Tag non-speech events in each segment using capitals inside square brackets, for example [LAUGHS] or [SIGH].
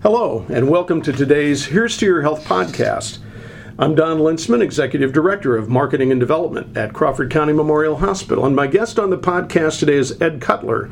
Hello, and welcome to today's Here's to Your Health podcast. I'm Don Lintzman, Executive Director of Marketing and Development at Crawford County Memorial Hospital, and my guest on the podcast today is Ed Cutler.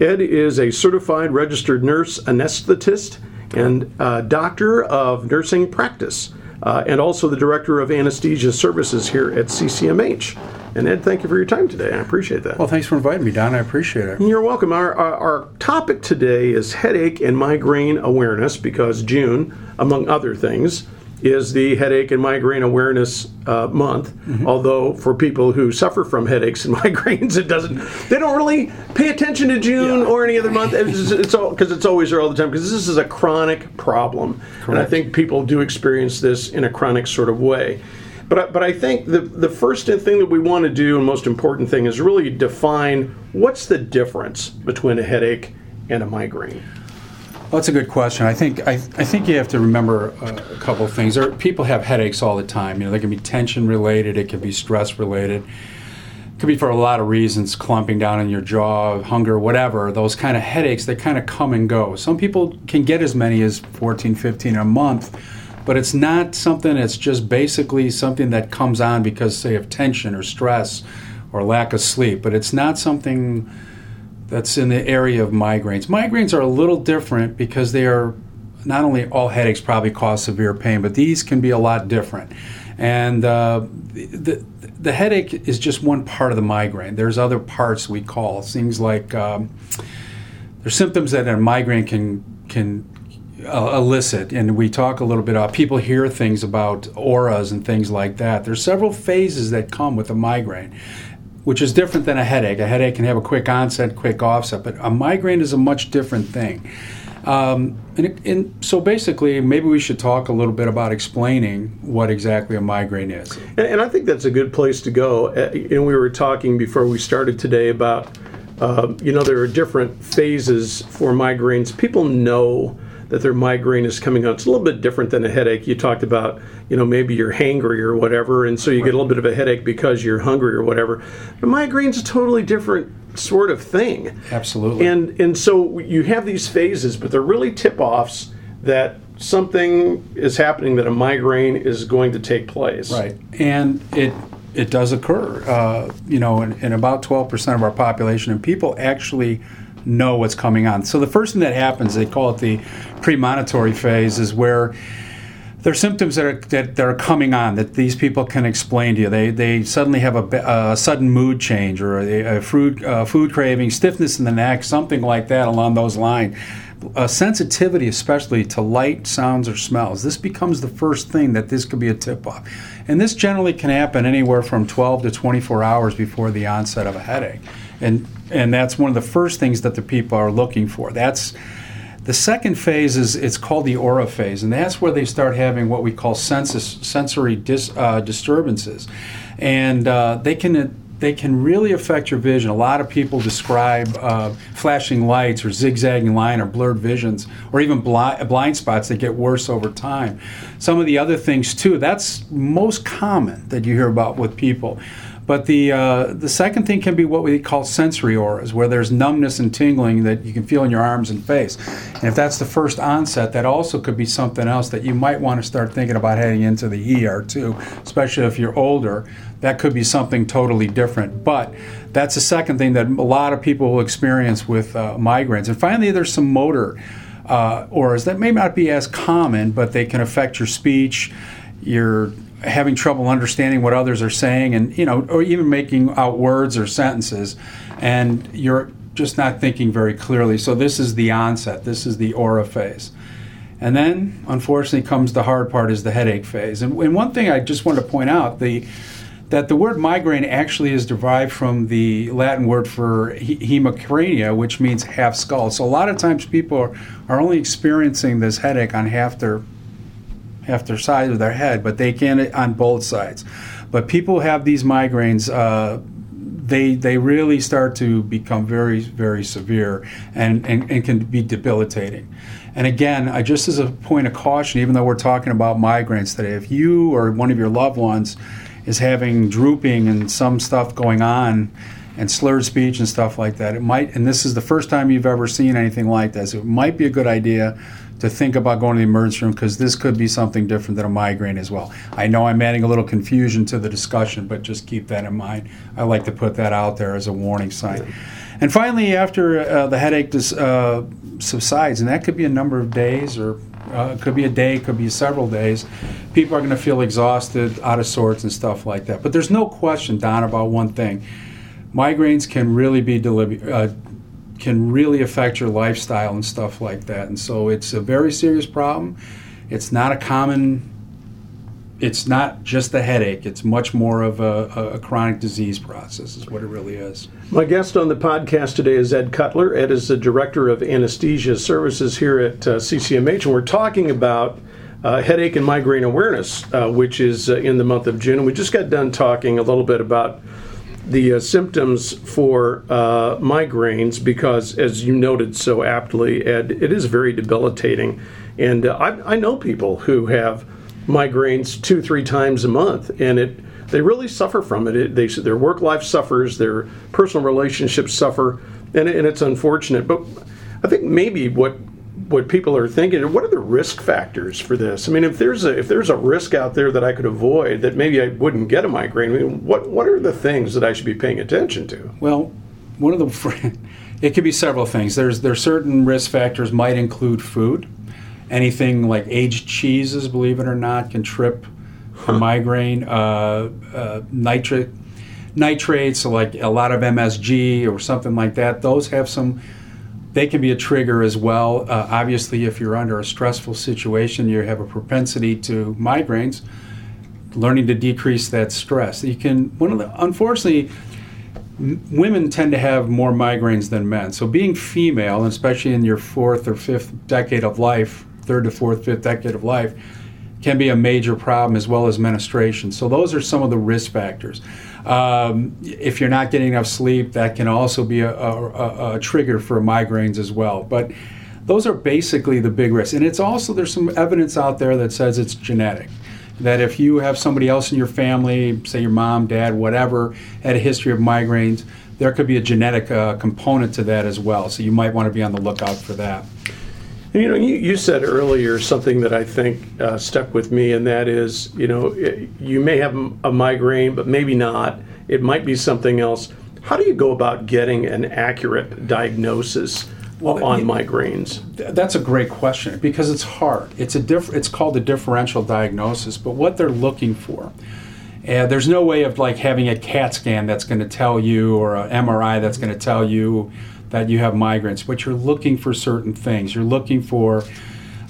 Ed is a certified registered nurse anesthetist and doctor of nursing practice, uh, and also the director of anesthesia services here at CCMH. And Ed, thank you for your time today. I appreciate that. Well, thanks for inviting me, Don. I appreciate it. You're welcome. Our, our, our, topic today is headache and migraine awareness because June, among other things, is the Headache and Migraine Awareness uh, Month. Mm-hmm. Although for people who suffer from headaches and [LAUGHS] migraines, it doesn't. They don't really pay attention to June yeah. or any other month. It's, it's all because it's always there all the time because this is a chronic problem, Correct. and I think people do experience this in a chronic sort of way. But I, but I think the the first thing that we want to do and most important thing is really define what's the difference between a headache and a migraine. Well, that's a good question. I think I, I think you have to remember a, a couple of things. There, people have headaches all the time. You know, they can be tension related. It can be stress related. It could be for a lot of reasons, clumping down in your jaw, hunger, whatever. Those kind of headaches, they kind of come and go. Some people can get as many as 14, 15 a month, but it's not something that's just basically something that comes on because, say, of tension or stress or lack of sleep. But it's not something that's in the area of migraines. Migraines are a little different because they are not only all headaches probably cause severe pain, but these can be a lot different. And uh, the, the headache is just one part of the migraine. There's other parts we call things like um, there's symptoms that a migraine can can uh, elicit, and we talk a little bit about people hear things about auras and things like that. There's several phases that come with a migraine, which is different than a headache. A headache can have a quick onset, quick offset, but a migraine is a much different thing. Um, and, and, so basically, maybe we should talk a little bit about explaining what exactly a migraine is. And, and I think that's a good place to go. Uh, and we were talking before we started today about, uh, you know, there are different phases for migraines. People know that their migraine is coming on. It's a little bit different than a headache. You talked about, you know, maybe you're hangry or whatever, and so you get a little bit of a headache because you're hungry or whatever. But migraine's a totally different sort of thing. Absolutely. And and so you have these phases, but they're really tip-offs that something is happening that a migraine is going to take place. Right. And it it does occur. Uh, you know, in, in about 12% of our population, and people actually know what's coming on. So the first thing that happens, they call it the premonitory phase, is where there are symptoms that are that, that, are coming on that these people can explain to you. They they suddenly have a, a sudden mood change or a, a food uh, food craving, stiffness in the neck, something like that along those lines. A sensitivity, especially to light, sounds, or smells. This becomes the first thing that this could be a tip off, and this generally can happen anywhere from 12 to 24 hours before the onset of a headache and and that's one of the first things that the people are looking for. That's the second phase is it's called the aura phase, and that's where they start having what we call sensory dis, uh, disturbances, and uh, they can they can really affect your vision. A lot of people describe uh, flashing lights or zigzagging line or blurred visions or even blind spots that get worse over time. Some of the other things too. That's most common that you hear about with people. But the uh, the second thing can be what we call sensory auras, where there's numbness and tingling that you can feel in your arms and face. And if that's the first onset, that also could be something else that you might want to start thinking about heading into the ER too, especially if you're older. That could be something totally different. But that's the second thing that a lot of people will experience with uh, migraines. And finally, there's some motor uh, auras that may not be as common, but they can affect your speech, your having trouble understanding what others are saying and you know or even making out words or sentences and you're just not thinking very clearly. So this is the onset. This is the aura phase. And then unfortunately comes the hard part is the headache phase. And, and one thing i just want to point out the that the word migraine actually is derived from the Latin word for hemicrania, which means half skull. So a lot of times people are, are only experiencing this headache on half their half their side of their head, but they can on both sides. But people have these migraines. Uh, they, they really start to become very, very severe and, and, and can be debilitating. And again, I, just as a point of caution, even though we're talking about migraines today, if you or one of your loved ones is having drooping and some stuff going on, and slurred speech and stuff like that, it might, and this is the first time you've ever seen anything like this, it might be a good idea to think about going to the emergency room because this could be something different than a migraine as well. I know I'm adding a little confusion to the discussion, but just keep that in mind. I like to put that out there as a warning sign. And finally, after uh, the headache dis, uh, subsides, and that could be a number of days or uh, it could be a day, it could be several days. People are going to feel exhausted, out of sorts, and stuff like that. But there's no question, Don, about one thing: migraines can really be deliver, uh, can really affect your lifestyle and stuff like that. And so it's a very serious problem. It's not a common. It's not just a headache. It's much more of a, a chronic disease process, is what it really is. My guest on the podcast today is Ed Cutler. Ed is the director of anesthesia services here at uh, CCMH, and we're talking about uh, headache and migraine awareness, uh, which is uh, in the month of June. And we just got done talking a little bit about the uh, symptoms for uh, migraines because, as you noted so aptly, Ed, it is very debilitating. And uh, I, I, know people who have migraines two, three times a month, and it they really suffer from it. it they, their work life suffers, their personal relationships suffer, and, and it's unfortunate. But I think maybe what what people are thinking what are the risk factors for this? I mean if there's a if there's a risk out there that i could avoid that maybe i wouldn't get a migraine I mean, what what are the things that i should be paying attention to? Well one of the [LAUGHS] it could be several things. There's there's certain risk factors might include food. Anything like aged cheeses believe it or not can trip huh. migraine. Uh, uh, nitrate nitrates like a lot of msg or something like that those have some they can be a trigger as well. Uh, obviously, if you're under a stressful situation, you have a propensity to migraines. Learning to decrease that stress, you can. One of the unfortunately, m- women tend to have more migraines than men. So being female, especially in your fourth or fifth decade of life, third to fourth, fifth decade of life, can be a major problem as well as menstruation. So those are some of the risk factors. Um, if you're not getting enough sleep, that can also be a, a, a, trigger for migraines as well. But those are basically the big risks. And it's also, there's some evidence out there that says it's genetic. That if you have somebody else in your family, say your mom, dad, whatever, had a history of migraines, there could be a genetic uh, component to that as well. So you might want to be on the lookout for that. You know, you, you said earlier something that I think uh, stuck with me, and that is, you know, you may have a migraine, but maybe not. It might be something else. How do you go about getting an accurate diagnosis well, on migraines? That's a great question because it's hard. It's a diff- It's called a differential diagnosis, but what they're looking for. Uh, there's no way of like having a CAT scan that's going to tell you, or an MRI that's going to tell you that you have migraines, but you're looking for certain things. You're looking for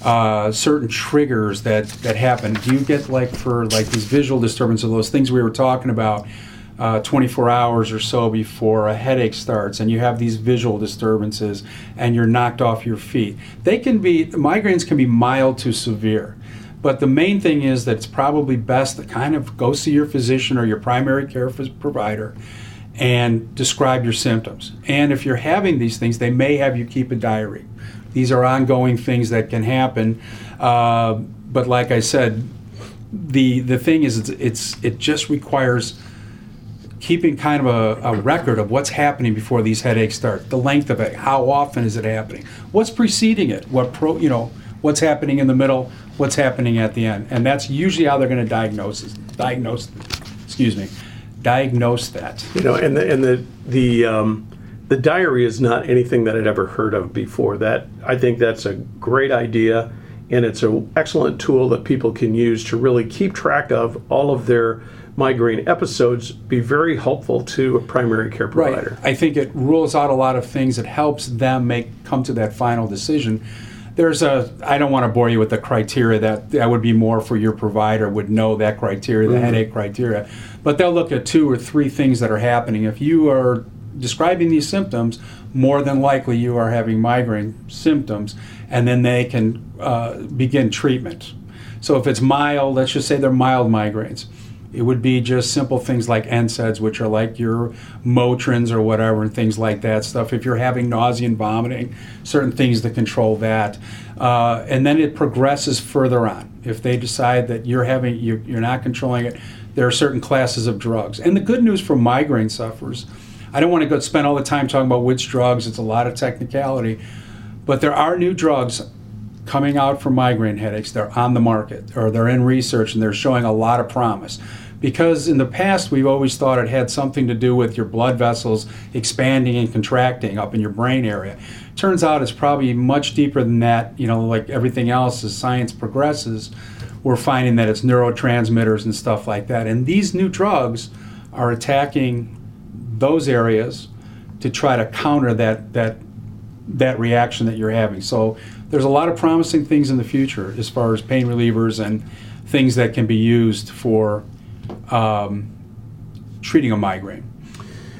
uh, certain triggers that that happen. Do you get like for like these visual disturbances, those things we were talking about? Uh, 24 hours or so before a headache starts, and you have these visual disturbances, and you're knocked off your feet. They can be migraines can be mild to severe, but the main thing is that it's probably best to kind of go see your physician or your primary care provider and describe your symptoms. And if you're having these things, they may have you keep a diary. These are ongoing things that can happen. Uh, but like I said, the the thing is, it's, it's it just requires keeping kind of a, a, record of what's happening before these headaches start. The length of it, how often is it happening, what's preceding it, what pro, you know, what's happening in the middle, what's happening at the end, and that's usually how they're going to diagnose diagnose. Excuse me diagnose that. You know, and the and the the um, the diary is not anything that I'd ever heard of before. That I think that's a great idea, and it's an excellent tool that people can use to really keep track of all of their migraine episodes. Be very helpful to a primary care provider. Right. I think it rules out a lot of things. It helps them make come to that final decision there's a i don't want to bore you with the criteria that that would be more for your provider would know that criteria the mm-hmm. headache criteria. But they'll look at two or three things that are happening. If you are describing these symptoms more than likely you are having migraine symptoms and then they can uh, begin treatment. So if it's mild let's just say they're mild migraines it would be just simple things like NSAIDs, which are like your Motrins or whatever, and things like that stuff. If you're having nausea and vomiting, certain things to control that. Uh, and then it progresses further on. If they decide that you're having you, you're not controlling it, there are certain classes of drugs. And the good news for migraine sufferers, I don't want to go spend all the time talking about which drugs. It's a lot of technicality, but there are new drugs coming out for migraine headaches. They're on the market or they're in research and they're showing a lot of promise. Because in the past, we've always thought it had something to do with your blood vessels expanding and contracting up in your brain area. Turns out it's probably much deeper than that. You know, like everything else, as science progresses, we're finding that it's neurotransmitters and stuff like that. And these new drugs are attacking those areas to try to counter that that that reaction that you're having. So there's a lot of promising things in the future as far as pain relievers and things that can be used for um, treating a migraine.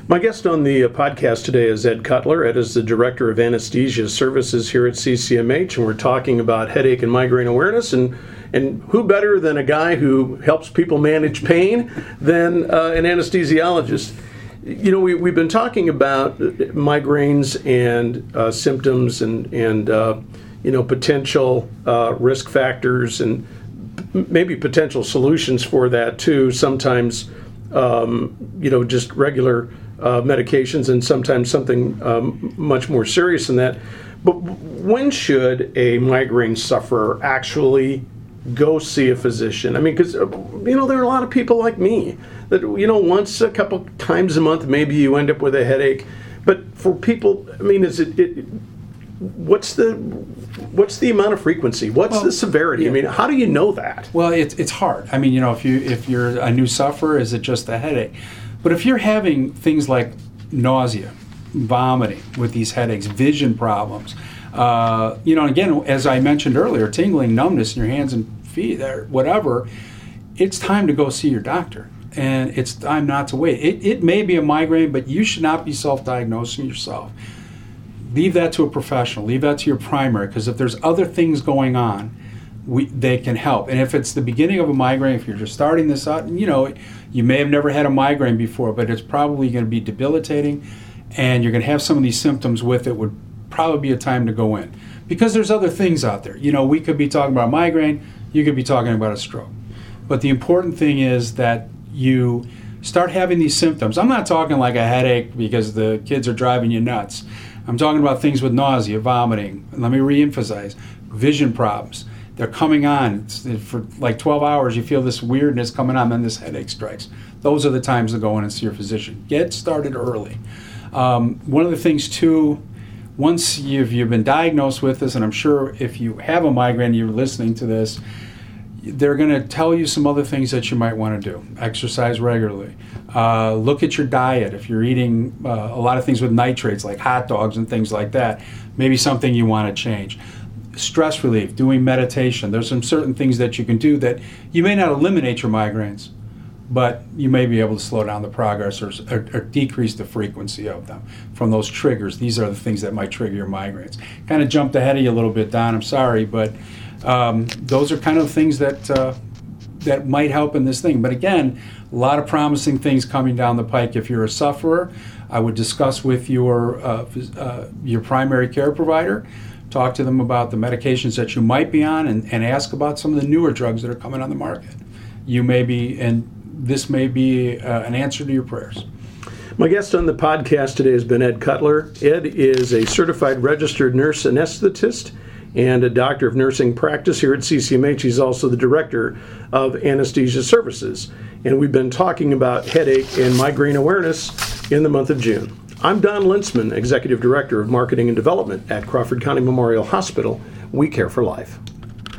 My guest on the uh, podcast today is Ed Cutler. Ed is the Director of Anesthesia Services here at CCMH, and we're talking about headache and migraine awareness. And, and who better than a guy who helps people manage pain than uh, an anesthesiologist? You know, we, we've been talking about migraines and uh, symptoms and, and uh, you know, potential uh, risk factors and maybe potential solutions for that too. Sometimes, um, you know, just regular uh, medications, and sometimes something um, much more serious than that. But when should a migraine sufferer actually go see a physician? I mean, because uh, you know there are a lot of people like me that you know once a couple times a month maybe you end up with a headache. But for people, I mean, is it, it what's the what's the amount of frequency? What's well, the severity? Yeah. I mean, how do you know that? Well, it's it's hard. I mean, you know, if you if you're a new sufferer, is it just a headache? But if you're having things like nausea, vomiting with these headaches, vision problems, uh, you know, again, as I mentioned earlier, tingling, numbness in your hands and feet, or whatever, it's time to go see your doctor. And it's time not to wait. It, it may be a migraine, but you should not be self diagnosing yourself leave that to a professional, leave that to your primary, because if there's other things going on, we, they can help. And if it's the beginning of a migraine, if you're just starting this out, you know, you may have never had a migraine before, but it's probably going to be debilitating, and you're going to have some of these symptoms with it. Would probably be a time to go in because there's other things out there. You know, we could be talking about a migraine, you could be talking about a stroke, but the important thing is that you start having these symptoms. I'm not talking like a headache because the kids are driving you nuts. I'm talking about things with nausea, vomiting. Let me reemphasize vision problems. They're coming on for like 12 hours. You feel this weirdness coming on, then this headache strikes. Those are the times to go in and see your physician. Get started early. Um, one of the things, too, once you've, you've been diagnosed with this, and I'm sure if you have a migraine, you're listening to this, they're going to tell you some other things that you might want to do. Exercise regularly. Uh, look at your diet. If you're eating uh, a lot of things with nitrates, like hot dogs and things like that, maybe something you want to change. Stress relief, doing meditation. There's some certain things that you can do that you may not eliminate your migraines, but you may be able to slow down the progress or, or, or, decrease the frequency of them from those triggers. These are the things that might trigger your migraines. Kind of jumped ahead of you a little bit, Don. I'm sorry, but um, those are kind of things that uh, that might help in this thing. But again, a lot of promising things coming down the pike. If you're a sufferer, I would discuss with your uh, uh, your primary care provider. Talk to them about the medications that you might be on, and, and ask about some of the newer drugs that are coming on the market. You may be, and this may be uh, an answer to your prayers. My guest on the podcast today has been Ed Cutler. Ed is a certified registered nurse anesthetist and a doctor of nursing practice here at CCMH. He's also the director of anesthesia services. And we've been talking about headache and migraine awareness in the month of June. I'm Don Lintzman, Executive Director of Marketing and Development at Crawford County Memorial Hospital. We care for life.